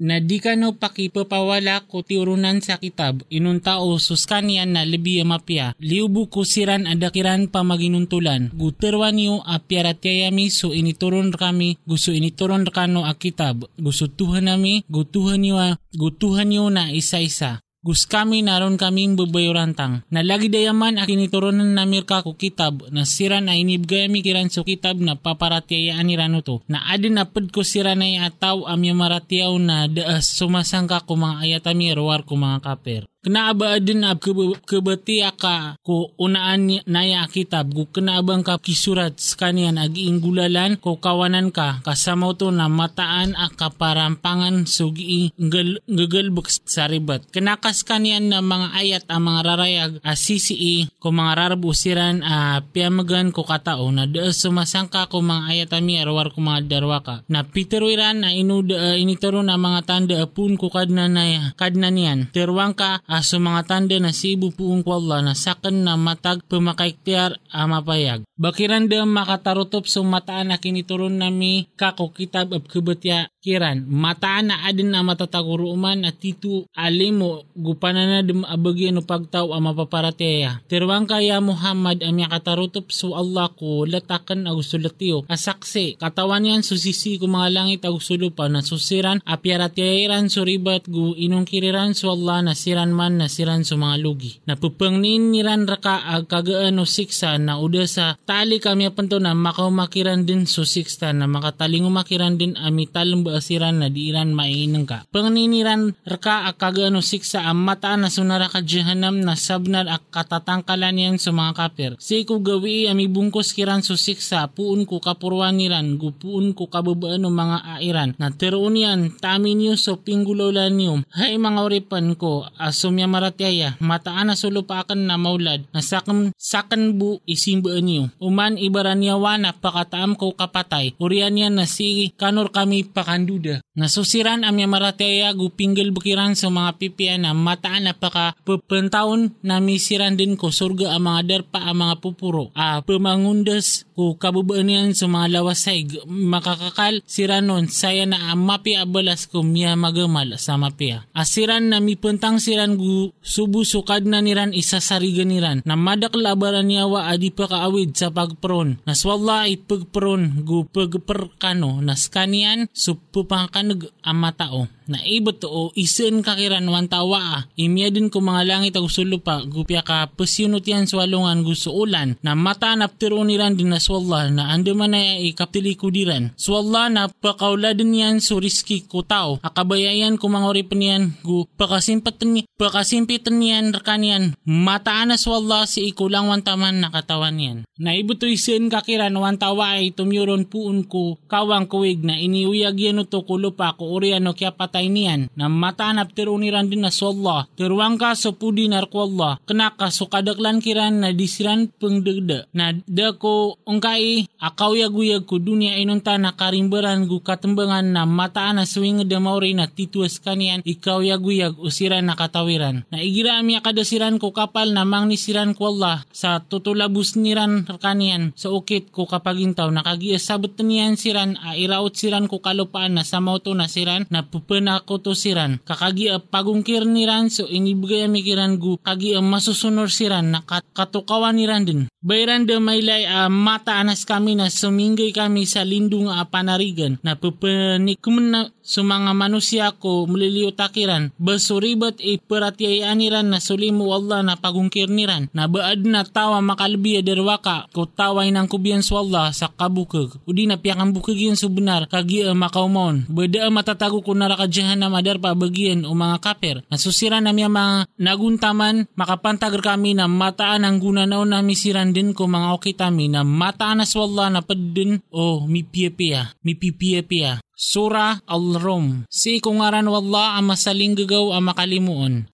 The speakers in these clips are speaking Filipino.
na di ka no pakipapawala ko tiurunan sa kitab, inun tao suskanian na lebi mapya, liubu ko siran adakiran pa maginuntulan, guterwan yu apyaratyayami so inituron kami, gusto inituron kano a kitab, gusto tuhan nami, gutuhan yu, gutuhan yu na isa-isa. Gus kami naron kaming babayurantang. Nalagi dayaman akin iturunan na mirka ko kitab na sira na inibgay mi kiran so kitab na paparatyayaan ni rano to. Na adin napad ko sira na ataw amya maratyaw na daas sumasangka ko mga ayatami rawar ko mga kaper. Kanaaba din ab kabati ka ko unaan naya kitab ko kanaabang ka kisurat kanian agi inggulalan ko kawanan ka kasama to na mataan a kaparampangan sugi ngagalbuk sa ribat. Kanakas kanian na mga ayat ang mga rarayag asisi ko mga rarabusiran a piamagan ko katao na daas sumasangka ko mga ayat ami arawar ko mga darwaka. Na piteruiran na inuda initaro na mga tanda apun ko kadna na kadna. Terwang ka aso mga tanda na sibu puong kwalla na sakan na matag pumakaiktiar amapayag. Bakiran de makatarutop so mataan na kinituron nami kako kitab ab kebatya kiran. Mataan na adin na matataguruman at titu alimo gupana na dem abagyan no pagtaw ama paparateya. Terwang kaya Muhammad am katarutop so Allah ko latakan ag sulatiyo. Asaksi katawan yan susisi ko mga langit ag sulupa na susiran apyarateyaran suribat gu inong kiriran so Allah na siran man na siran so mga lugi. Napupangnin niran raka ag kagaan o siksa na uda sa tali kami panto na makaumakiran din so siksta na makataling umakiran din ami baasiran na diiran mainang ka. Pangniniran raka ag kagaan o siksa ang mata na sunara ka jihanam na sabnad ak katatangkalan yan sa mga kapir. Si ko gawi ami bungkos kiran so siksa puun ko kapurwan niran gupuun ko kababaan o mga airan na teroon yan tamin niyo so pinggulaulan niyo. Hay mga uripan ko asumya maratyaya mataan na sulupakan na maulad na sakan, sakan bu isimbaan niyo. Uman ibaran niya wana pakataam ko kapatay urian yan na si kanor kami pakanduda. Nasusiran amya maratyaya gupinggil bukiran sa mga pipian na mataan na paka pepentaon na misiran din ko surga ang mga darpa ang mga pupuro. A pamangundas ko kabubaan yan sa mga lawasay makakakal siranon saya na amapi abalas ko miya magamal sa mapia. Asiran na mipentang siran gu subu sukad na niran isa sarigan niran na madak labaran niya wa adi pa kaawid sa pagpron. Naswalla ipagpron gu pagperkano naskanian supupangkanag ang matao na ibot o isen kakiran wan tawa ah. Imya din ko mga langit ag sulo pa gupya ka pasyunot yan swalungan gusto ulan na mata naptiro niran din na swalla na ando man na ikaptili ko diran. Swalla na pakawla din yan so riski ko tao. Akabayayan ko mga oripan yan gu pakasimpatan pakasimpitan yan rakanian mataan na swalla si ikulang wan taman nakatawan yan. Na ibot o isen kakiran wan ay tumyuron puun ko kawang kuwig na iniuyag yan to kulo pa ko oriano kya patay niyan na matanap tiruniran din na swalla tiruang ka so pudi narkwalla kenaka so kadaklan kiran na disiran pengdegda na dako ungkai akaw yaguyag ko dunia inunta na karimbaran gu katembangan na mataan na swing damauri na tituas kanian ikaw yaguyag usiran na katawiran. Na igira amya kadasiran ko kapal na mangnisiran ko Allah. Sa tutulabus niran kanian sa ukit ko kapagintaw nakagiasabot niyan siran a siran ko kalupaan na sa mauto na siran na pupena ko to siran. Kakagi pagungkir niran so inibigay amikiran gu. Kagi masusunor siran na kat katukawan niran din. Bayran de maylay a mata anas kami na suminggay kami sa lindung a panarigan. Na pupenikum na sa mga manusia ko muliliutakiran basuribat e peratiayaniran na sulimu Allah na pagungkir niran na baad na tawa makalbiya derwaka ko taway ng kubiyan sa Allah sa kabukag. Udi na piyakang bukag yun subenar kagi a makaumon. Bada matatago ko narakadyahan na madar pa bagian o mga kaper. Nasusira na miya mga naguntaman makapantagar kami na mataan ang gunanaw na misiran din ko mga okitami na mataan na swalla na padin o mipiapia mipipiapia Sura Al-Rum. Si kungaran wala ang masaling gagaw ang makalimuon.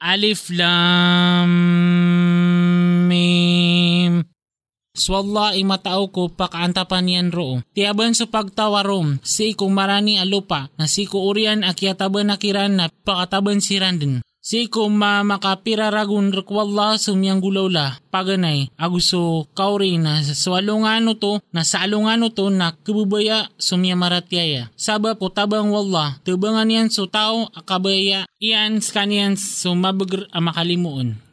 Alif Lam Mim. Swalla imatao ko pakaantapan yan ro. Tiyaban sa pagtawarom, si kung marani alupa, na si ko urian akyataban nakiran na pakataban siran din. Si ko ma makapiraragun rekwalla sumyang gulawla paganay aguso kauri na swalungano to na sa alungano to na kububaya sumya maratyaya. Saba po tabang wala. Tubangan yan so tao akabaya iyan skanian so mabagr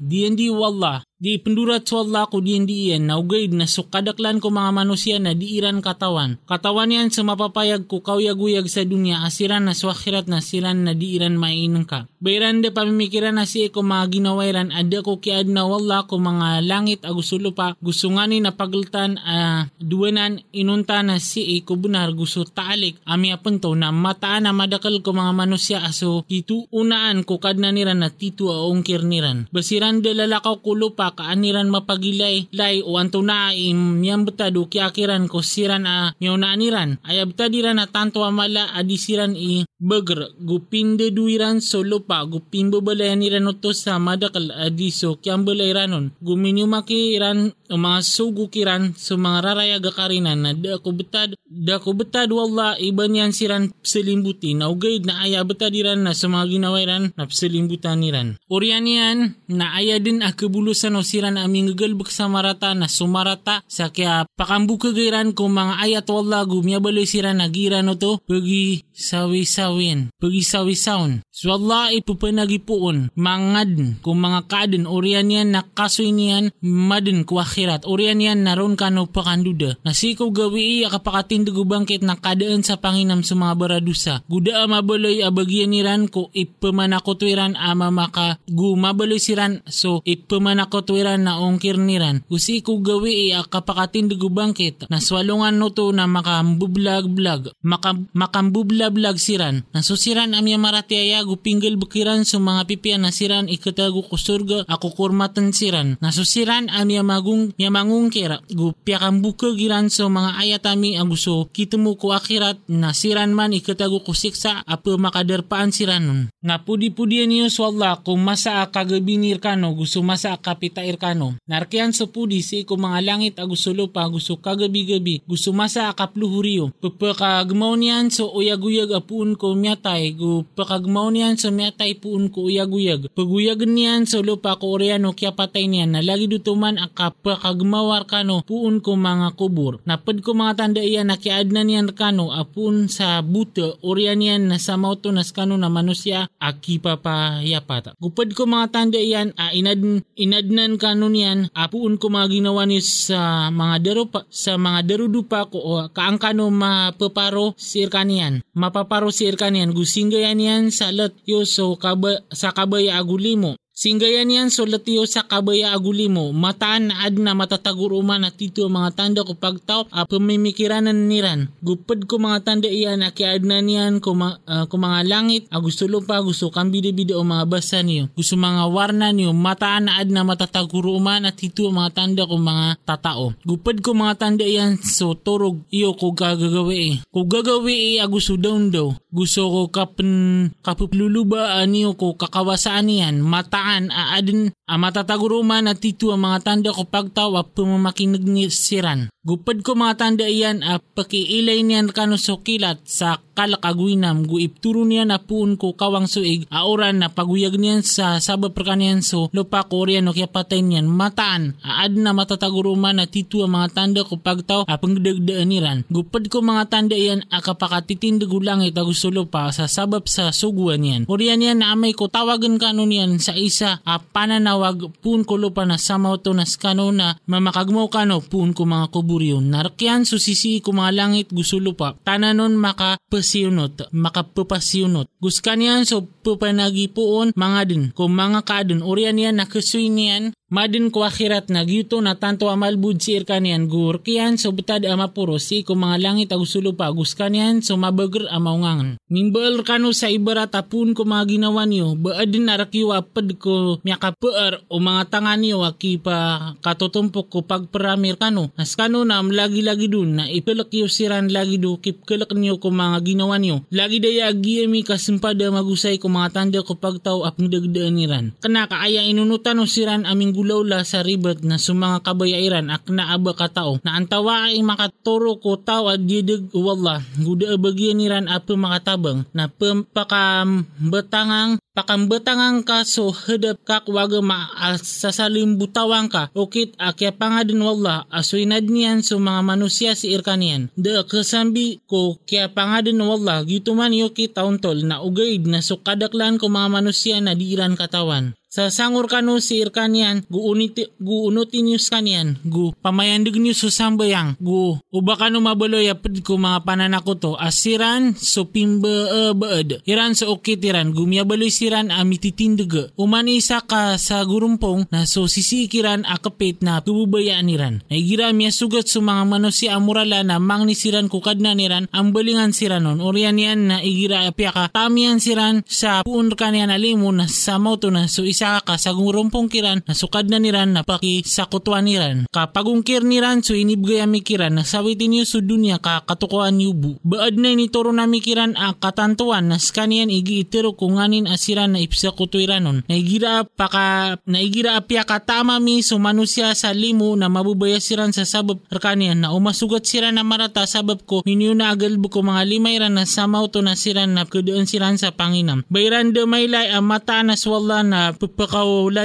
di wala. Di pendurat sa Allah ko diyan diyan na ugaid na sukadaklan ko mga manusia na diiran katawan. Katawan yan sa mapapayag ko kawyaguyag sa dunya. Asiran na swakhirat na siran na diiran mainang ka. Bayran de pamimikiran na si ko mga ginawairan. Ada ko kiad na wala ko mga langit agusulo pa. Gusto nga ni napagultan uh, duwanan inunta na si ko bunar gusto taalik ami apunto na mataan na madakal ko mga manusia. Aso titu unaan ko kad na niran na titu aongkir niran. Basiran de lalakaw kulo pa kaaniran mapagilay. Lay o anto na im miyang betado kiakiran ko siran a miyaw na aniran. Ay abtadiran na tanto amala adisiran i beger. Gupinde duiran solo pa gupimbo balayan niran to sa madakal adiso kiyang balayranon guminyumaki iran mga sugo kiran sa mga raraya gakarinan na da ko betad da ko betad wala iban yan siran selimbuti na ugaid na aya betadiran na sa mga ginawairan na selimbutan niran. Orian yan na aya din akabulusan siran aming gagalbak sa marata na sumarata sa kaya pakambuka gairan ko mga ayat wala gumiyabaloy sira nagira no to pagi sawi-sawin pagi sawi-sawn so Allah ipupanagipuon mangad kung mga kadin orian yan nakasoy niyan madin ku akhirat. Orian yan naron kano pakanduda. Nasiko gawi iya kapakatindig bangkit na kadaan sa panginam sa mga baradusa. Guda mabaloy abagyan niran ko ipamanakotwiran ama maka gumabaloy siran so ipamanakot tuwiran na ongkir niran. Usi ko gawi i kapakatindig bangkit na swalungan no to na makambublag-blag, makam, makambublag-blag siran. Na susiran amya maratiaya gupinggil bukiran sa mga pipian na siran ikatago kusurga ako kurmatan siran. Na susiran amya magung mya mangungkir gupya kambuka giran sa mga ayatami aguso kitamo ko akirat na siran man ikatago kusiksa apo makadarpaan siran. Nga pudi-pudian niyo swalla kung masa kagabinir kano gusto masa kapita Irkano. Narkian sa pudi si ko mga langit agusulo pa gusto kagabi-gabi gusto masa akapluhuriyo. Pagpakagmaw niyan so uyag-uyag apuun ko miyatay gu pakagmaw niyan so miyatay puun ko uyag-uyag. Paguyag niyan so lupa ko oreano kya patay niyan na lagi dutuman akapakagmawar kano puun ko mga kubur. Napad ko mga tanda iyan na kiad na niyan kano apun sa buto orian niyan na sa mauto nas kano na manusya akipa pa yapata. Gupad ko mga tanda iyan a inad, inadnan kanon yan, apuun ko mga ginawa ni sa mga daro pa, sa mga darudupa ko o kaangkano mapaparo si Irkanian. Mapaparo si Irkanian, gusingga yan sa lat yo so kaba, sa kabaya agulimo. Singgayan yan solatiyo sa kabaya agulimo, mataan na ad na matataguruman at tito mga tanda ko pagtaw a pamimikiranan niran. Gupad ko mga tanda iyan na kiad na niyan ko, uh, ko mga langit, a gusto lupa, gusto kang bide o mga basa niyo. Gusto mga warna niyo, mataan ad na matataguruman at tito mga tanda ko mga tatao. Gupad ko mga tanda iyan so turog iyo ko gagagawi. Ko gagawi a gusto daw daw. Gusto ko kapen kapupluluba niyo ko kakawasaan niyan, mata saan aadin a matataguruman at tito ang mga tanda ko pagtawa pumamakinig ni siran. Gupad ko mga tanda iyan a pakiilay niyan kano so kilat sa kalakagwinam gu ipturo niya na puun ko kawang suig aoran na paguyag niyan sa sabab perkanian so lupa ko riyan o kaya patay niyan mataan aad na matataguruman na tito ang mga tanda ko pagtaw a pangdagdaan niran. Gupad ko mga tanda iyan a kapakatitindig ulangit a gusto lupa sa sabab sa suguan niyan. Oriyan niyan na amay ko tawagan kano niyan sa isa a pananawag puun ko lupa na samaw to nas kano na mamakagmo kano puun ko mga kubo buryo. Narkyan susisi ko mga langit gusulo pa. Tananon makapasiunot, makapapasyunot. Guskan yan so pupanagipuon mga din. Kung mga kadun, urian yan nakasuy niyan Madin ko akhirat na gyuto na tanto amal si irkanian gur kiyan so betad ama puro si ko mga langit agusulo pa guskanian so mabager amaungangan. Mimbal kano sa ibarat apun ko mga ginawa niyo baadin arakyo apad ko miyaka peer o mga tangan niyo aki pa katutumpok ko pagperamir kano. Nas kano na lagi-lagi dun na ipilak yo siran lagi do kip kilak niyo ko mga ginawa niyo. Lagi daya agiyami kasimpada magusay ko mga tanda ko pagtaw apang dagdaan niran. Kana kaaya inunutan o siran aming gulaw la sa ribet na sumanga kabayairan ak naaba ka tao na antawa ay makaturo ko tao at didig wala guda abagyan niran apa makatabang na pampakambatangang pakambatangang ka so hadap kak waga maasasalim butawang ka. Ukit akya pangadin wala aswinad niyan so mga manusia si irkanian. Da kasambi ko kya pangadin wala gituman yoki tauntol na ugaid na sukadaklan ko mga manusia na diiran katawan sa sangur kanu si irkanian gu uniti gu unuti news kanian gu pamayandig news susambayang gu uba kanu mabaloy apid ko mga pananako to asiran so pimba uh, baad iran so okitiran gu miyabaloy siran amititindega uman isa ka sa gurumpong na so sisikiran akapit na tububayaan niran. Naigira miya sugat sa mga manusia amurala na mangnisiran kukad na niran ang balingan siranon orian yan na igira apya tamian siran sa puun kanian alimo na sa moto na so isa sa gurumpong kiran na sukad na niran na paki sa kutuan niran. Kapagungkir niran so inibgay amikiran na sawitin niyo sa dunya ka katukuan yubu. Baad na inituro na mikiran ang katantuan na skanian igi itiro kung nganin asiran na ipsa kutuiranon. Naigira paka naigira apya katama mi so manusya sa limo na mabubaya siran sa sabab arkanian na umasugat sira na marata sabab ko minyo na agal buko mga limay ran na samaw to na siran na kudaan siran sa panginam. Bayran de maylay ang mata na swalla na pagkawala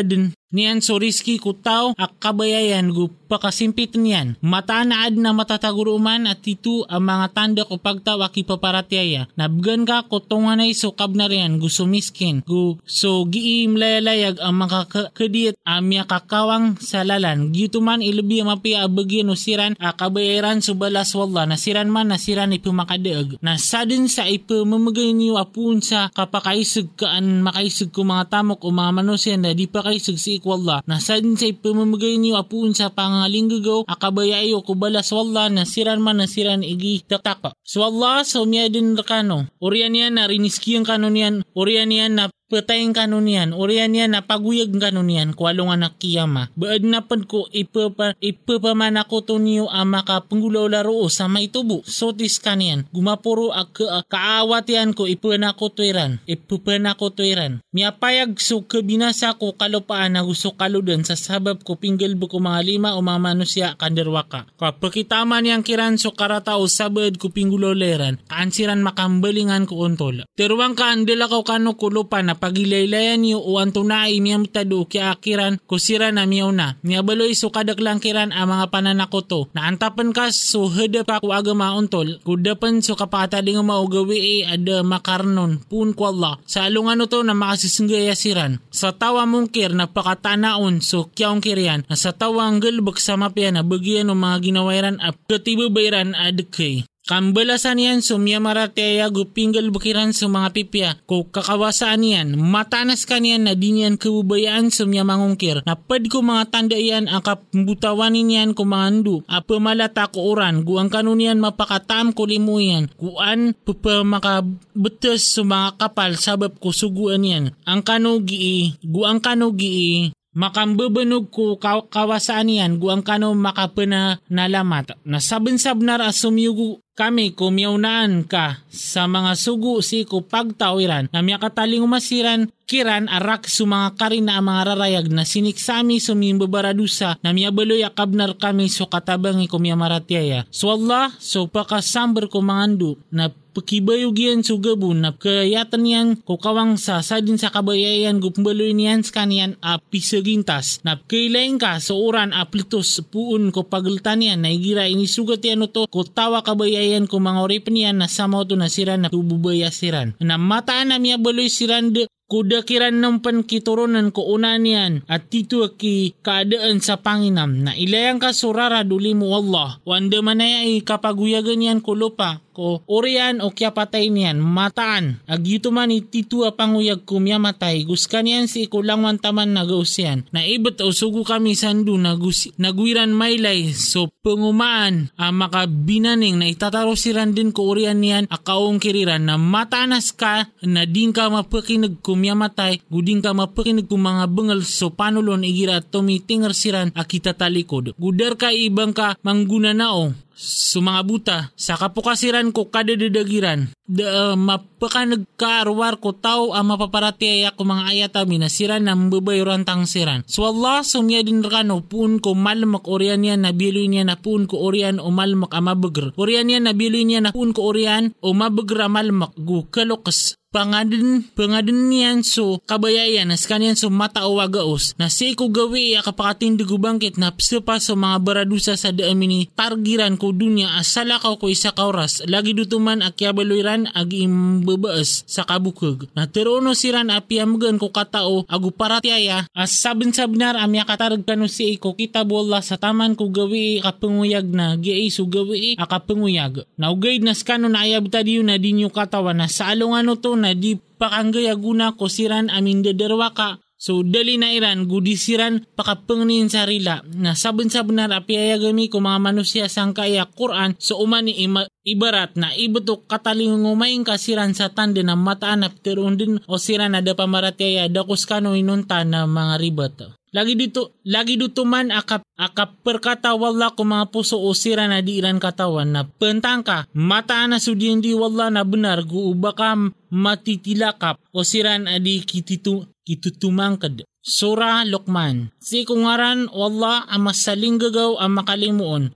Niyan so risky ko tao ak kabayayan gu pakasimpit niyan. Matanaad na matataguruman at ito ang mga tanda ko pagtawa ki paparatyaya. Nabgan ka ko tonganay so kab na riyan gu sumiskin. Gu so giim layalayag ang mga kadiyat amya kakawang sa lalan. Gito man ilabi ang mapia abagyan o siran a kabayaran so balas wala na siran man na siran ipumakadaag. Na sadin sa ipamamagay niyo apun sa kapakaisig kaan makaisig ko mga tamok o mga manusyan na di pa kaisig si alik wala na sadin sa ipamamagay niyo apun sa pangalinggagaw akabayayo kubalas wala na siran man na siran igi tataka. So sa so umiyadin rakano. Uriyan yan na riniski ang kanon yan. Uriyan yan na Patayin kanunian, orian yan na paguyag kanunian, kualo nga nakiyama. Baad na pan ko ipapa, ipapaman ako to niyo ang makapangulaw laro sa maitubo. Sotis kanian, gumapuro ak kaawat yan ko ipana ko tuiran, ipapana ko tuiran. Miapayag so kabinasa ko kalupaan na gusto kaludan sa sabab ko pinggel ko mga lima o mga manusya kanderwaka. Kapakitaman yang kiran so karatao sabad ko pinggulaw leran, kaansiran makambalingan ko untol. Teruang ka andela ko kano kulupan na pagilaylayan niyo o ang tunay miyam tado kya akiran kusira na miyaw na. Miyabaloy so kadaklang kiran ang mga pananakoto. Na antapan ka so hada pa ko aga mauntol. Kudapan so kapataling maugawi e ada makarnon pun ko Allah. Sa alungan to na makasisinggaya siran. Sa tawa mungkir na pakatanaon so kyaong kirian. Na sa tawa ang galbak sa mapya na bagyan ng mga ginawairan at katibabayran adkay. Kambalasan yan sumya marateya gupinggal bukiran sa mga pipya. Ko kakawasaan yan, matanas kaniyan na din yan kabubayaan sumya mangungkir. Napad ko mga tanda yan ang kapbutawanin yan ko mga ndu. Apa malata ko uran, guang kanunian mapakatam ko limo yan. Kuan papa makabetes sa mga kapal sabab ko suguan yan. Ang kanugi, guang kanugi, makambebenog ko kawasaan yan guang kano makapena nalamat. Nasabensab na asumyugu kami kumyaunaan ka sa mga sugu si ko pagtawiran na miya kataling umasiran kiran arak su mga karin na mga rarayag na siniksami sumimbabaradusa na miya baloy akabnar kami so katabang kumya maratyaya. So Allah so pakasamber ko mangandu na pakibayog so gabun na kayatan yan kukawang sa sadin sa kabayayan gumbaloy niyan sa kaniyan a pisagintas na kailain ka sa oran aplitos puun ko pagltan yan na igira inisugat yan to ko tawa kabayayan ayan ko mga orip niya na samo to na siran na tububaya siran. Na mataan na miya baloy siran de kuda kiran ng pankiturunan ko una niyan at tito ki kaadaan sa panginam na ilayang ka surara duli mo Allah. Wanda manaya ay kapaguyagan yan ko lupa ko orian o kya patay niyan mataan. Agyuto man ititua panguyag kumya matay guskan yan si ikulang wantaman na gausyan na ibet o sugo kami sandu na gus, nagwiran maylay so pengumaan ang makabinaning na itataro siran din ko orian niyan akaong kiriran na matanas ka na din ka mapakinig kumya matay guding ka mapakinig kum mga bengal so panulon igira tumitingar siran akita talikod. Gudar ka ibang ka mangguna nao So mga buta, sa kapukasiran ko kadadadagiran, da uh, mapaka nagkaarwar ko tao ang mapaparatiaya ko mga ayata minasiran na mbabayuran tang siran. So Allah sumya din rakano pun ko malmak orian niya na biloy niya na pun ko orian o malmak amabagr. Orian niya na biloy niya na pun ko orian o mabagr malmak gu kalokas pangadin pangadin niyan so kabayayan nas kanyan so mata o wagaos na si ko gawi ya kapakating bangkit na pa sa mga baradusa sa daamini targiran ko dunya asala ka ko isa kauras lagi dutuman akyabaloyran agi imbabaas sa kabukog na terono siran apiamgan ko katao agu paratiaya as sabin sabnar amya katarag kanu si ko kita bola sa taman ko gawi kapanguyag na giay so gawi akapanguyag na ugay nas kano na ayab tadiyo na dinyo katawa na sa along ano to na di pakanggayaguna ko siran amin dadarwa ka So dali na iran gudisiran pakapengnin sarila na sabun-sabun na apiayagami ko mga manusia sang kaya Quran so umani ima, ibarat na ibuto katalingumaing kasiran sa tande na mataan na din o siran na da pamarataya dakos kano inunta na mga ribat. Lagi dito, lagi dito man akap, akap perkata wala ko mga puso o sira na di iran katawan na pentang ka, mata na sudin di wala na benar gu baka matitilakap o siran adi kititu, kitutumangkad. Sura Luqman. Si kungaran wala ang masaling gagaw ang makalimuon.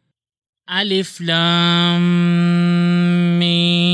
Alif Lam Mim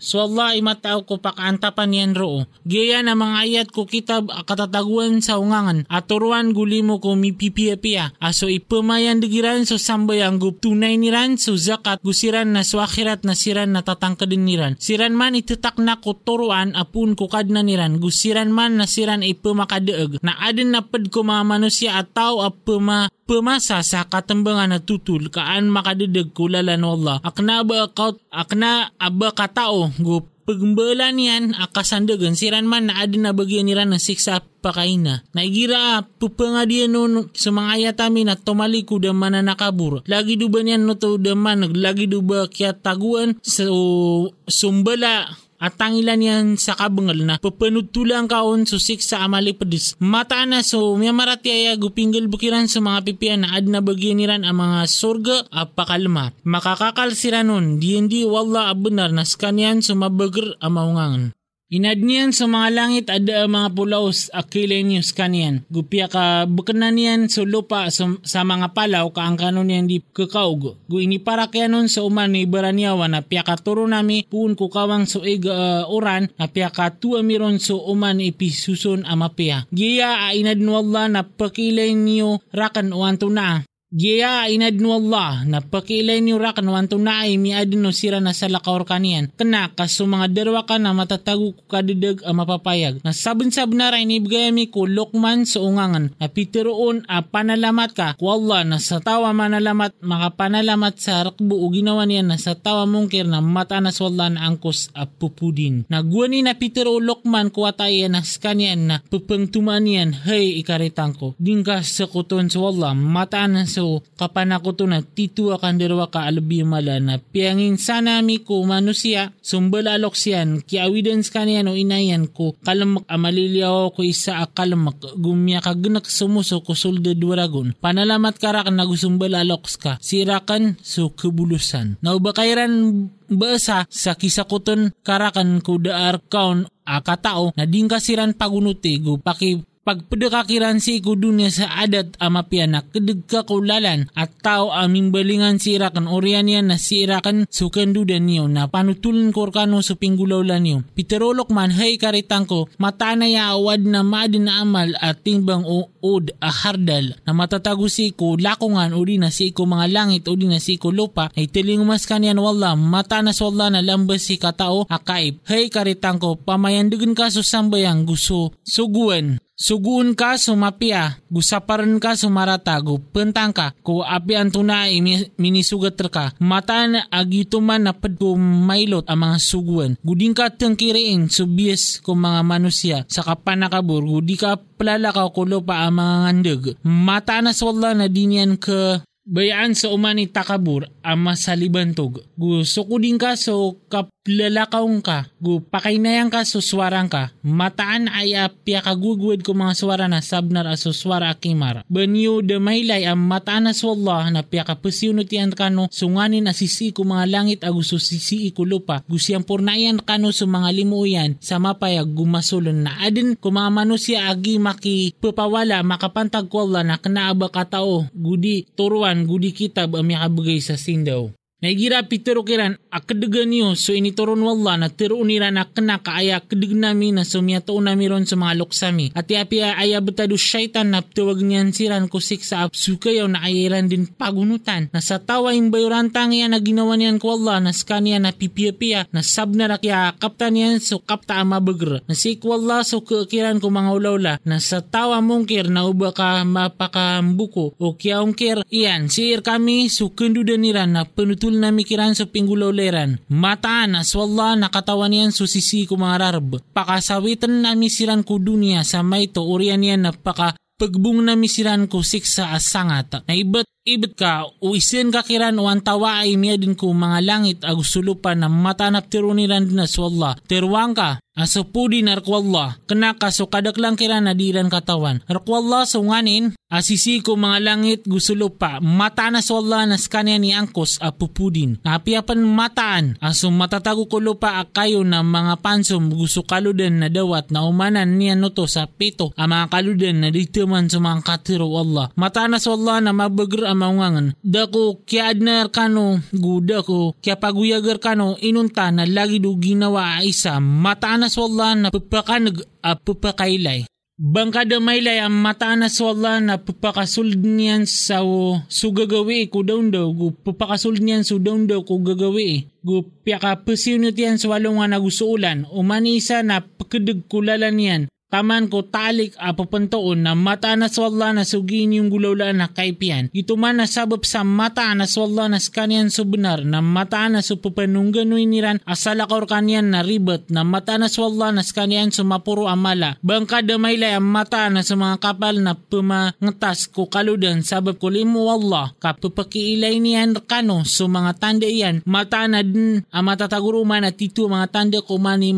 So Allah imataw ko pakaantapan yan roo. Gaya na mga ayat ko kitab katataguan sa ungangan. Aturuan gulimo ko mipipia-pia. Aso ipamayan digiran so sambayang gup tunay niran so zakat gusiran na swakhirat na siran na tatangkadin niran. Siran man ititak na ko turuan apun ko kadna niran. Gusiran man na siran ipamakadeeg. Na adin na pad ko mga manusia at tao apama pemasa sa katembangan na tutul kaan makadedeg kulalan Allah. Akna ba akaut akna aba katao go pagmbalan yan akasandagan siran man na adin na bagyan nila ng siksa pakaina. Naigira pupanga diyan no sa mga ayatami na tumali ko da man nakabur. Lagi duba niyan no to da man lagi duba kya taguan so sumbala at tangilan yan sa kabangal na papanutulang kaon so sa amali padis. Mata na so miyamarati ay gupinggal bukiran sa mga pipian na ad na bagyan ang mga sorga at pakalma. Makakakal sila nun, di hindi wala abunar na skanyan sumabagar ang maungangan. Inad niyan sa mga langit ada mga pulaos akilay niyo kaniyan. Gupya ka bukanan niyan sa lupa sa, sa mga palaw ka ang kanon niyan di kakaug. Gu ini para kaya nun sa uman ni Baranyawa na piya ka turo nami puun ko kawang so ig uh, oran na piya ka tuwa miron so uman ipisusun amapya. Giya a inad Allah na pakilay niyo rakan uwanto na Giya inadno Allah na pakilay ni rakan wanto na ay miadno sira na sa lakaor kanian. Kena kaso mga derwa ka na matatago ko kadidag ang mapapayag. Na sabon-sab na rin ibigay ko lokman sa ungangan. Na pitiroon a panalamat ka ko Allah na sa tawa manalamat makapanalamat sa rakbo o ginawa niya na sa tawa mungkir na mata na swalla na angkos a pupudin. Nagwani na pitiro lokman ko atay na skanian na pupengtuman yan hey ikaritang ko. Dingka sa kuton swalla mata na sa So, kapanako to na titu akan derwa ka alabi mala na piangin sana mi ko manusia sumbal alok siyan ki awidens kaniyan o inayan ko kalamak amaliliaw ko isa akalamak gumya ka genak sumuso ko sulde dwaragon panalamat karak na gusumbal aloks ka sirakan so kebulusan. Naubakairan basa sa kisakuton karakan ko daar kaon akatao na dingkasiran pagunuti go paki pagpadakakiran si iku dunya sa adat amapianak kedegka kulalan at tao aming balingan si irakan orian na si irakan sukan dudan niyo na panutulin korkano sa pinggulawlan niyo. Piterolok man hay karitang ko mata na ya awad na maadin na amal at timbang o od a hardal na matatago si ko lakungan o na si ko mga langit o na si ko lupa ay tiling mas kanyan wala mata na wala na lambas si katao akaib. Hay karitang ko pamayandagan ka so sambayang gusto suguan Suguun ka sumapia, gusaparan ka sumaratago, pentang ka, ko api ang tunay minisugat ka, mata na agituman na ko mailot ang mga suguan. Guding ka tangkiriin subiyas ko mga manusia sa kapanakabur, gudi ka palalakaw ko lupa ang mga ngandag. Mata na swalla na dinyan ka Bayaan sa umani takabur ang masalibantog. Gusto ko din ka so kap lalakaw ka, gu pakainayan ka suswarang ka, mataan ay apya kagugwid ko mga swara na sabnar a suswara akimar. Banyo de maylay ang mataan na swallah na pya kapasyon tiyan kano sunganin asisi ko mga langit aguso sisi ko lupa, gusyang purnayan kano sa mga limuyan sa mapayag gumasulon na adin ko mga manusya agi maki papawala makapantag ko na kanaaba katao gudi turuan gudi kitab ang makabagay sa sindaw. Naigira pitero kiran akadagan niyo so inituron wala na tiro nira na kena kaaya kadag nami na sumiyato nami ron sa mga luksami. At iapia aya betado syaitan na tuwag niyan siran kusik sa apsukayaw na ayaran din pagunutan. Na sa tawa yung bayurantang yan na ginawa niyan ko Allah na skanya na pipiya-piya na sab na rakya kapta niyan so kapta ama bagr. Na si wala so kakiran ko mga ulawla na sa tawa mungkir na uba ka mapakambuko o kya ungkir iyan siir kami so kendudan nira na penutul Tul na mikiran sa pinggulaw leran. Mataan aswalla nakatawan yan susisi ko mga rarb. Pakasawitan na misiran ko dunia sa may to urian yan na paka pagbung na misiran ko siksa asangat. Na ibat ibet ka o isin ka kiran o antawa ay miya din ko mga langit agusulupan na matanap tiruniran din na swalla. Tirwang ka aso pudi narkwalla kenaka so kadaklang kiran na diran katawan. Narkwalla so nganin Asisi ko mga langit gusulo pa, mata na sa Allah na skanya ni angkos a pupudin. Napiapan mataan, aso matatago ko lupa kayo na mga pansom gusto kaludan na dawat na umanan niya noto sa pito ang mga kaludan na dito man sa mga katiro Allah. Mata na sa Allah na mabagr ang maungangan. Dako kya adnar kano, guda ko, kya paguyagar kano, inunta na lagi do ginawa isa. Mata na sa Allah na papakanag a papakailay. Bangkada maylay ang mataan na swalla na papakasuld niyan sa sugagawi ko daw daw gu papakasuld niyan sa daw daw ko gagawi gu piyaka pasyunot yan sa walong nga nagusuulan o manisa na pakadag kulalan niyan Taman ko talik a papantoon na mata na swalla na sugin yung gulawla na kaipian. Ito man na sabab sa mata na swalla na skanian subenar na mata na supapanunggan niran asalakor kanyan na ribet na mata na swalla na skanian sumapuro amala. Bangka damay ang mata na sa mga kapal na pumangatas ko kaludan sabab ko limu Allah kapapakiilay niyan kano so mga tanda iyan mata na din ang matataguruman at ito mga tanda ko mani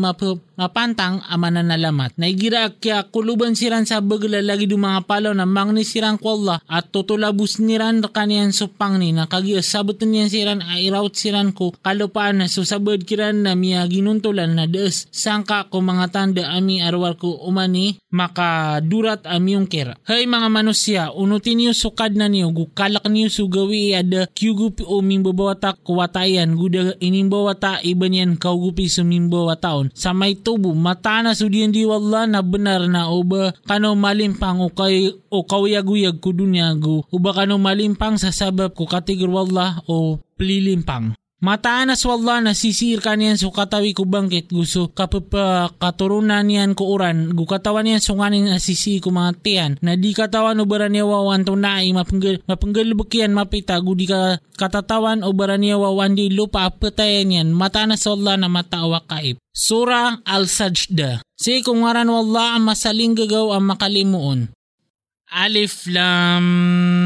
map mapantang amanan na lamat. Naigira kya kuluban siran sa bagla lagi du mga palo na mangni siran ko Allah at tutulabus niran kanian supang ni na kagi sabot niyan siran ay iraut siran ko kalupaan na susabad kiran na miya ginuntulan na des sangka ko mga tanda ami arwar ko umani makadurat ami yung kira. Hay mga manusya, unutin niyo sukad na niyo gukalak niyo sugawi ada kyugupi o mimbawata kuwatayan guda inimbawata iban yan kaugupi sumimbawataon sa may tubo mata na sudiyan di wala na benar na uba. Kano malimpang o kay o kawiyaguyag ko dunyago uba kano malimpang sa sabab ko katigir wala o plilimpang. Mataan na swalla na sisir ka niyan katawi ko bangkit gusto kapapa katurunan niyan ko uran gu katawan niyan so nganin na sisi ko mga tiyan na di katawan o baran niya wawan to na mapenggal mapenggal bukian mapita gu di ka katatawan o baran niya wawan di lupa apetayan yan mata na swalla na matawa kaip. Sura Al-Sajda Si kung ngaran wala ang masaling gagaw ang makalimuon. Alif Lam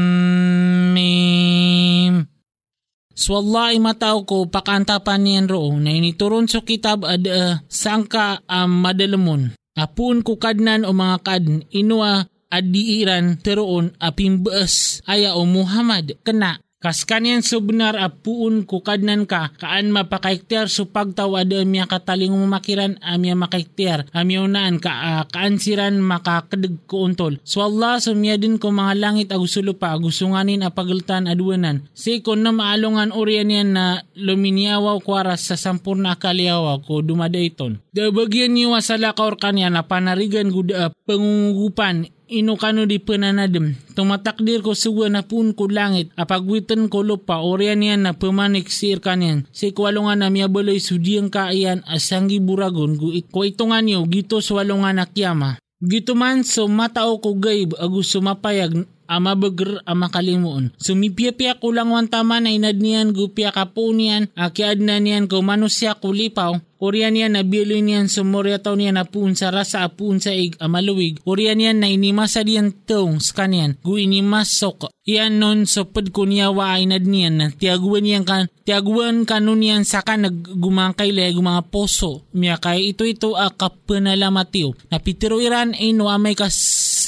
So Allah ay mataw ko pakantapan niyan roon na inituron so kitab ad uh, sangka um, madalamon. Apun ko kadnan o mga kadn inua adiiran teroon apim bees aya o Muhammad kena Kas kanyan benar apuun kukadnan ka, kaan mapakaiktiar so pagtaw ada miya kataling mamakiran amya makaiktiar, amya unaan ka, uh, kaan siran makakadag ko untol. So Allah sumya din ko mga langit agusulo pa, agusunganin apagultan aduanan. Si ko na maalungan orian yan na luminyawaw kwaras sa sampurna kaliyawa ko dumadayton. Dabagyan niyo sa lakaor kanya na panarigan guda pangungupan inukano di pananadem. Tumatakdir ko suwa na pun ko langit, apagwitan ko lupa, orian yan na pamanik sir kanyan. Si kwalungan na miya balay sudiyang kaiyan asanggi buragon, ko itungan niyo gito sa walungan na kiyama. Gito man so matao ko gaib agus sumapayag ama beger ama kalimuon. Sumipia-pia kulang wantama na inad niyan gupia kapunian akiad na niyan ko manusia kulipaw Orian yan na bili niyan sumorya taon niya na puun sa rasa apun sa ig amaluwig. Orian yan na inimasa diyan taong skanyan. Gu inimasok. Iyan nun so pad ko wa inad niyan na tiaguan niyan kan tiaguan kanun niyan saka naggumangkay le mga poso. Miya kay ito ito a kapanalamatio. Napitiro iran ay no amay kas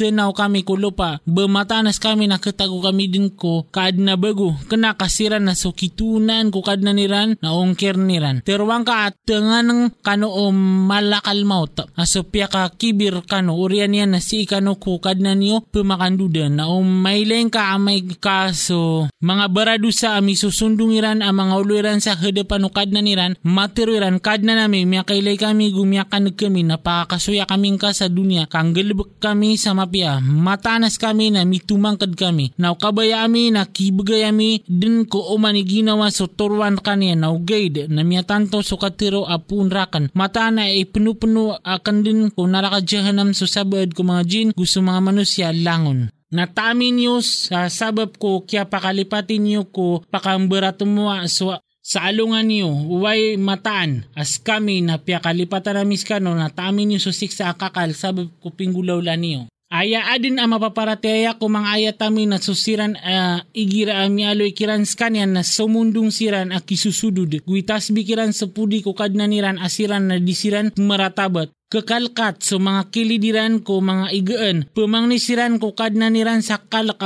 senaw kami kulupa. Bematanas kami nakatago kami din ko kaad na bago. Kena kasiran na sukitunan ko kaad na niran na ongker niran. Terwang ka at ng kano o malakal maut. Asopya ka kibir kano urian yan na si kano kukad na niyo pumakandudan na o maileng ka amay kaso mga baradu sa ami susundungiran ang mga uluiran sa hadapan ukad na niran matiruiran kad na namin miya kailay kami gumiyakan kami napakasuya kaming ka sa dunia kang kami sa mapia matanas kami na mitumangkad kami na kabaya ami na kibagay ami din ko o maniginawa so turwan kaniya na ugaid na miya tanto so katiro ap punrakan. Mata na ay puno-puno akan din ko narakadyahanam so sabad ko mga jin gusto mga manusia langon. Natamin niyo sa sabab ko kaya pakalipatin niyo ko pakamberatumwa so sa alungan niyo, uway mataan, as kami na piya kalipatan na miskano na tamin niyo susik sa akakal sabab ko pinggulaw la niyo. Aya adin ang mapaparateya mga ayat tami na susiran uh, igira ami aloy kiran skanian na sumundung siran a kisusudud. Guitas bikiran sepudi ko kadna niran asiran na disiran maratabat kekalkat so mga kilidiran ko mga igaan. Pamangnisiran ko kadna niran sa kalak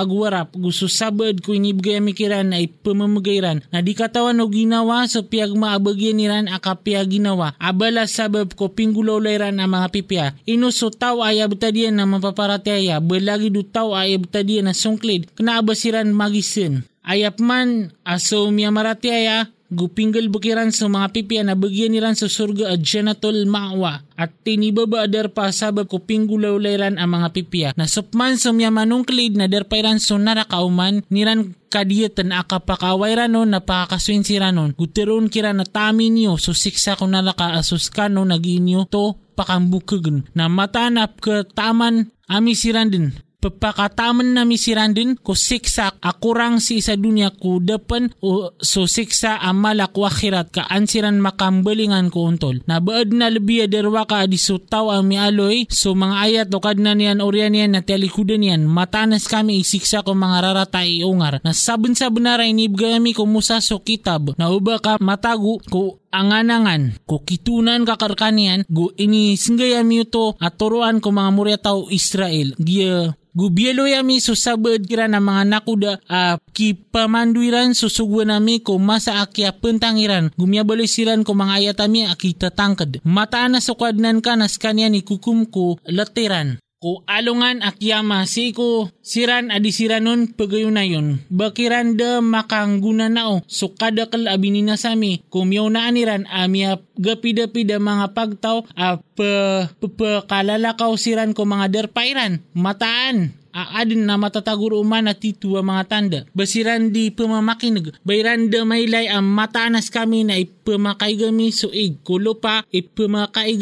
gusto sabad ko inibigay mikiran na ipamamagayran na di katawan o ginawa so piyag maabagyan niran akapya ginawa. Abala sabab ko pinggulaw layran ang mga pipya. Inuso tao ay abtadiyan na mapaparataya balagi do tao ay abtadiyan na sungklid kna abasiran magisin. Ayap man aso miya maratiaya gupinggal bukiran sa mga pipya na bagyan niran sa surga at janatol maawa. At tinibaba adar pa sabab ko pinggulaw layran ang mga pipya. Na supman sa mga manungklid na derpairan so narakauman niran kadiyatan akapakaway ranon na pakakaswin si ranon gutiron kira na tamin niyo so siksa ko nalaka asus kano naginyo to pakambukagan na matanap ka taman ami siran din pagpakataman na misiran din ko siksak akurang si isa dunya ko depan o so siksa amalak wakhirat ka ansiran makambalingan ko untol. Nabaad na labiya derwa ka di sutaw ang mialoy so mga ayat o kadna niyan orian niyan na telikudan niyan matanas kami isiksa ko mga rarata iungar na sabon sa benaray nibgami ko musa so kitab na uba ka matagu ko anganangan ko kitunan kakarkanian go ini singgayami ito at ko mga murya tao Israel. Dia Gubyelo yami susabad kira na mga nakuda uh, ki pamanduiran susugwa nami ko masa akya pentangiran gumyabaloy siran ko mga ayatami akita tangkad. Mataan na sukwadnan ka nas kanya ni kukum ko latiran ko alungan akyama si ko siran adi siranon pagayunayon bakiran de makangguna nao so kada kal abinina sami kumyaw na aniran amia gapida-pida mga pagtaw a pe, pe, pe kalalakaw siran ko mga derpairan mataan aadin na matatagur uman at titu ang mga tanda. Basiran di pamamakinig, bayran da maylay ang matanas kami na ipamakay gami suig. Kulo pa ipamakay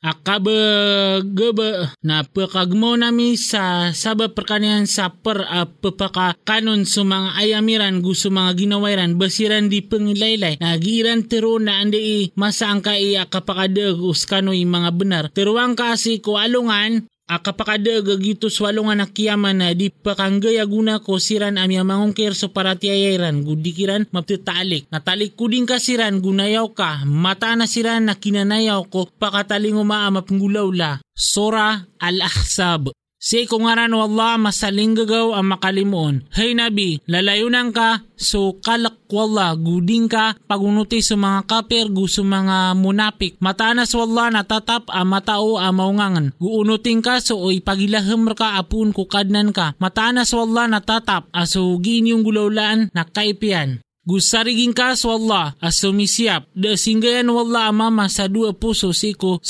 akaba gaba na pakagmo nami sa saba perkanian sa per uh, pepaka kanon sa ayamiran gusto mga ginawairan basiran di pengilaylay nagiran tero na andi masa ang kai akapakadag uskanoy mga benar teruang kasi ko alungan akapakada gagito swalo nga nakiyaman na di pakanggaya guna ko siran amya mangungkir so para tiyayairan gudikiran maptitalik. Natalik ko din kasiran gunayaw ka mata na siran na kinanayaw ko pakataling umaa mapanggulaw la. Sora al-Ahzab Si kung ngaran wallah masaling gagaw ang makalimuon. Hey Nabi, lalayunan ka, so kalak wallah, guding ka, pagunuti sa mga kapir, gusto mga munapik. Matanas wallah natatap ang matao ang maungangan. Guunutin ka, so ipagilahim ka apun kukadnan ka. Matanas wallah natatap, aso ginyong gulaulaan na kaipian. Gusarigin ka sa Allah as sumisiap. Da singgayan wala mama sa dua puso siko.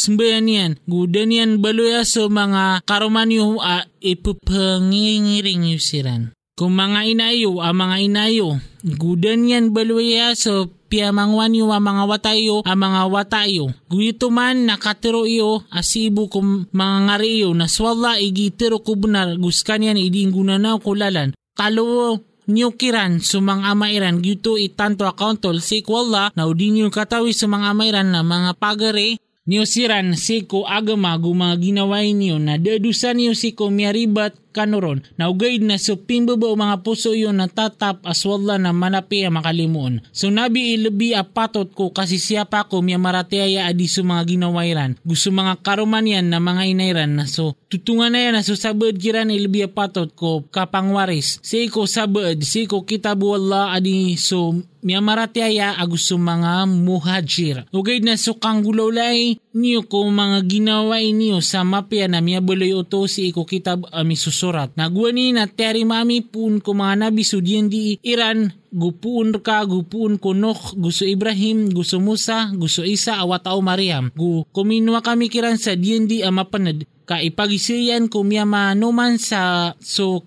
Gudan yan baloya sa mga karoman yung a ipupangingiring yusiran. Kung mga inayo, ang mga inayo, gudan yan baloya sa apya mangwan yu ang mga watayo ang mga watayo. Guyito man nakatiro iyo asibu kum mga ngari iyo na swalla igitiro ko benar guskanyan iding gunanaw kulalan. Kalo niyo kiran sumang amairan gyuto itanto accountol si kwalla na yung katawi sumang amairan na mga pagare. Niyo siran si ko agama mga ginaway niyo na dedusan niyo si ko miaribat kanuron na ugaid na so pimbaba mga puso yun na tatap aswalla na manapi ang makalimuon. So nabi ilabi apatot ko kasi siya pa ko miya maratiaya adi so mga ginawairan. Gusto mga karuman yan na mga inairan na so tutungan na yan na so sabad kiran ilabi apatot ko kapangwaris. Si ko sabad, si ko kitabu Allah adi so miya maratiaya agusto mga muhajir. Ugay na so kang gulawlay niyo ko mga ginawa niyo sa mapya na miya buloy uto si iko kitab ami susurat. Nagwani na teri mami pun ko mga nabi sudyan di Iran gupuun ka, gupuun ko Nok, gusto Ibrahim, gusto Musa, gusto Isa, awatao Mariam. Gu kuminwa kami kiran sa DND ang mapanad ka ipagisiyan ko miya manuman sa so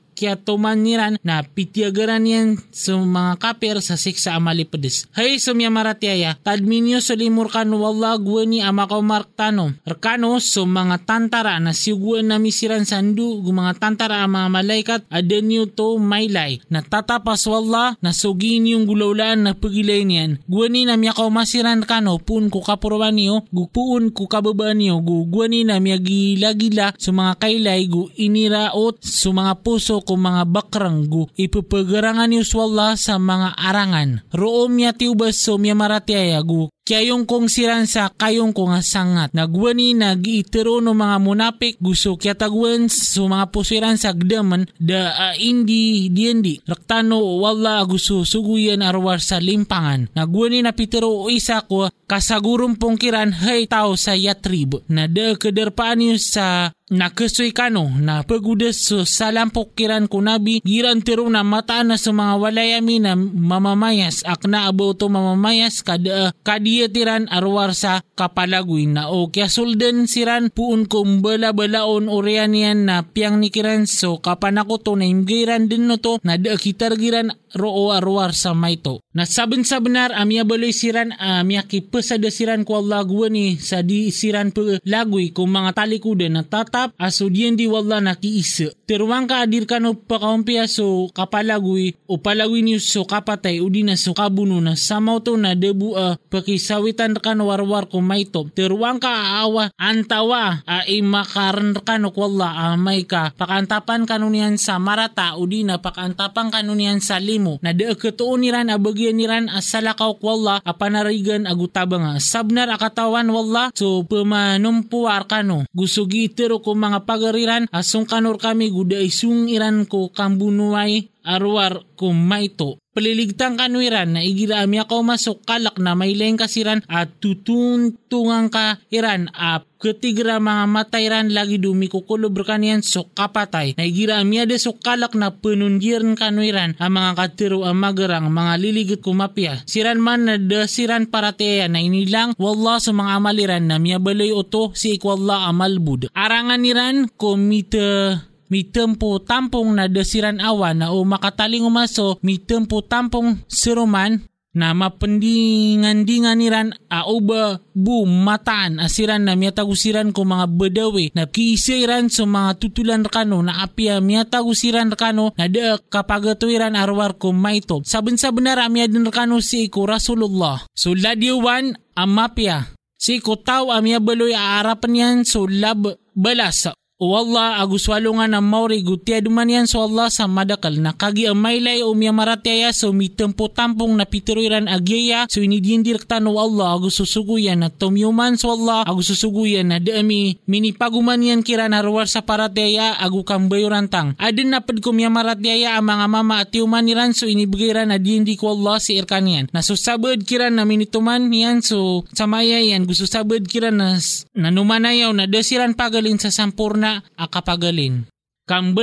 na pitiagaran yan sa mga kaper sa siksa amali pedes. Hay sumya maratiaya, tadminyo sa limur kanu wala gwani amakaw marktano. Arkano so mga tantara na siguan na misiran sandu mga tantara ang mga malaikat adenyo to maylay. Na tatapas wala na sugin yung gulaulaan na pagilay niyan. Gwani na miya masiran kano pun ko kapurwan niyo, gupuun ko kababaan niyo, gu gwani na miya gila-gila sa mga kaylay gu iniraot sa mga puso ko mga bakranggu ipupagarangan ni Uswalla sa mga arangan. Room ya tiubas so miya maratiaya gu Kayong kong siran sa kayong kong sangat. Nagwani nag-itero no mga munapik gusto kya tagwan so mga pusiran sa gdaman da uh, indi diendi. Raktano wala gusto suguyan arwar sa limpangan. Nagwani na pitero isa ko kasagurum pong kiran hay tao sa yatrib. Na da kederpaan niyo sa nakasoy kano na pagudas so salampok kiran ko nabi giran tiro na mataan na sa mga walayami na mamamayas ak na abo to mamamayas kada kadi tiran arwar sa kapalagoy na o kya sulden siran puun kumbala balaon orean yan na piyang nikiran so kapanako to na imgiran din no to na da kitargiran roo arwar sa mayto. Na saben sa benar amya baloy siran amya kipesada siran ko Allah ni sa di siran pe lagoy kung mga talikudan na tatap aso diyan di wala nakiisa. Teruang ka adir kano pakaumpiya so kapalagoy o niyo so kapatay o di na so kabuno na samaw to na debu a uh, pakisawitan kano warwar ko mayto. Teruang ka aawa antawa a imakaran kano ko Allah amay ka pakantapan kanunian sa marata o di na pakantapan kanunian sa lim mo na de katuon niran abagyan niran asalakaw walla apanarigan agutabang sabnar akatawan walla so pamanumpu arkano gusto gitero ko mga pagariran asong kanor kami guda isung iran ko kambunuay arwar ko maito paliligtang kanwiran na igira amya ko masok kalak na may leng kasiran at tutuntungang ka iran. A ketigra mga matayran lagi dumi kukulubr kanian sok kapatay. Na igira amya de sok kalak na penundiran kanwiran ang mga katiro ang magarang mga liligit kumapya. Siran man na dasiran parateya na inilang wallah sa mga amaliran na miya balay oto si ikwallah amalbud arangan niran komite mi tempo tampong na desiran awan na o makataling umaso mi tempo tampong siruman na mapendingan-dingan niran a uba bu mataan asiran na miyatagusiran ko mga bedawi na kiisiran sa mga tutulan kano na apia miyatagusiran kano na de kapagatuiran arwar ko maito. Saben sa benar amya din kano si iku Rasulullah. So ladiwan amapia. Si ko tao amya baloy aarapan yan so lab balas o aguswalo nga na mauri gutya duman yan so Allah sa madakal na kagi ang maylay o miya maratyaya so mitempo tampong na pitiruiran agyaya so inidindirektan o Allah agususuguyan na tumyuman so Allah agususuguyan na dami minipaguman yan kira narwar sa paratyaya agu kambayuran tang. Adin napad ko miya maratyaya ang mga mama at tiuman niran so inibigiran na dindi ko Allah si irkan yan. Na so sabad kira na minituman yan so samaya yan gusto sabad kira na nanumanayaw na desiran pagalin sa sampurna akapagalin. Kang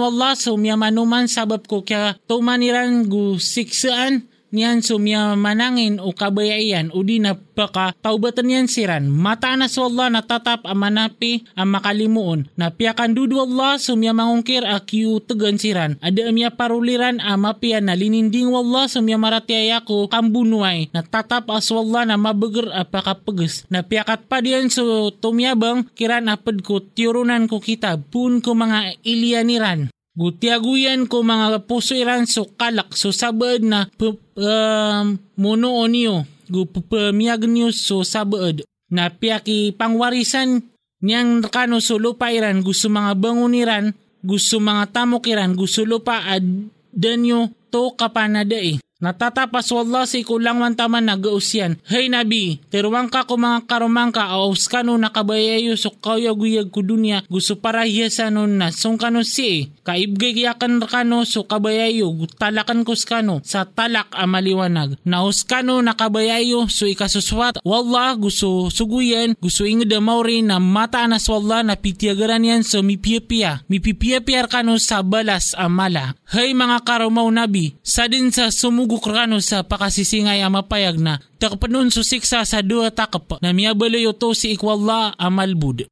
wallah sumya manuman sabab ko kya tumaniran gu siksaan niyan sumya manangin o kabayayan o di napaka taubatan niyan siran. Mata na sa Allah natatap ang manapi ang makalimuon. Napiakan dudu Allah sumya mangungkir a kiu tegan siran. Ada amya paruliran a mapia na lininding wallah sumya maratiaya ko kambunuay. Natatap as wallah na mabeger apaka peges. Napiakat pa diyan so tumyabang kiran apad ko tiurunan ko kitab pun ko mga ilianiran. Gutiaguyan ko mga puso iran so kalak so sabad na p- um, muno niyo gupamiyag niyo so sabad na piyaki pangwarisan niyang kano so lupa iran gusto mga banguniran gusto mga tamokiran gusto lupa ad danyo to kapanada eh. Natatapas wallah si kulang man taman nagausyan. Hey Nabi, tiruang ka ko mga karumang ka aos kano nakabayayo so kaya guyag ko dunya gusto para hiyasan na song kano si kaibgay yakan kano so kabayayo talakan ko skano sa talak amaliwanag. Naos kano nakabayayo so ikasuswat wallah gusto suguyan gusto ingedamaw rin na mata anas wallah na pitiagaran yan so mipiyapia. Mipipiyapiyar kano sa balas amala. Hey mga karumaw Nabi, sa din sa sumug gukrakano sa pakasisingay ang mapayag na takapanon susiksa sa dua takap na miyabalayo to si ikwalla amal bud.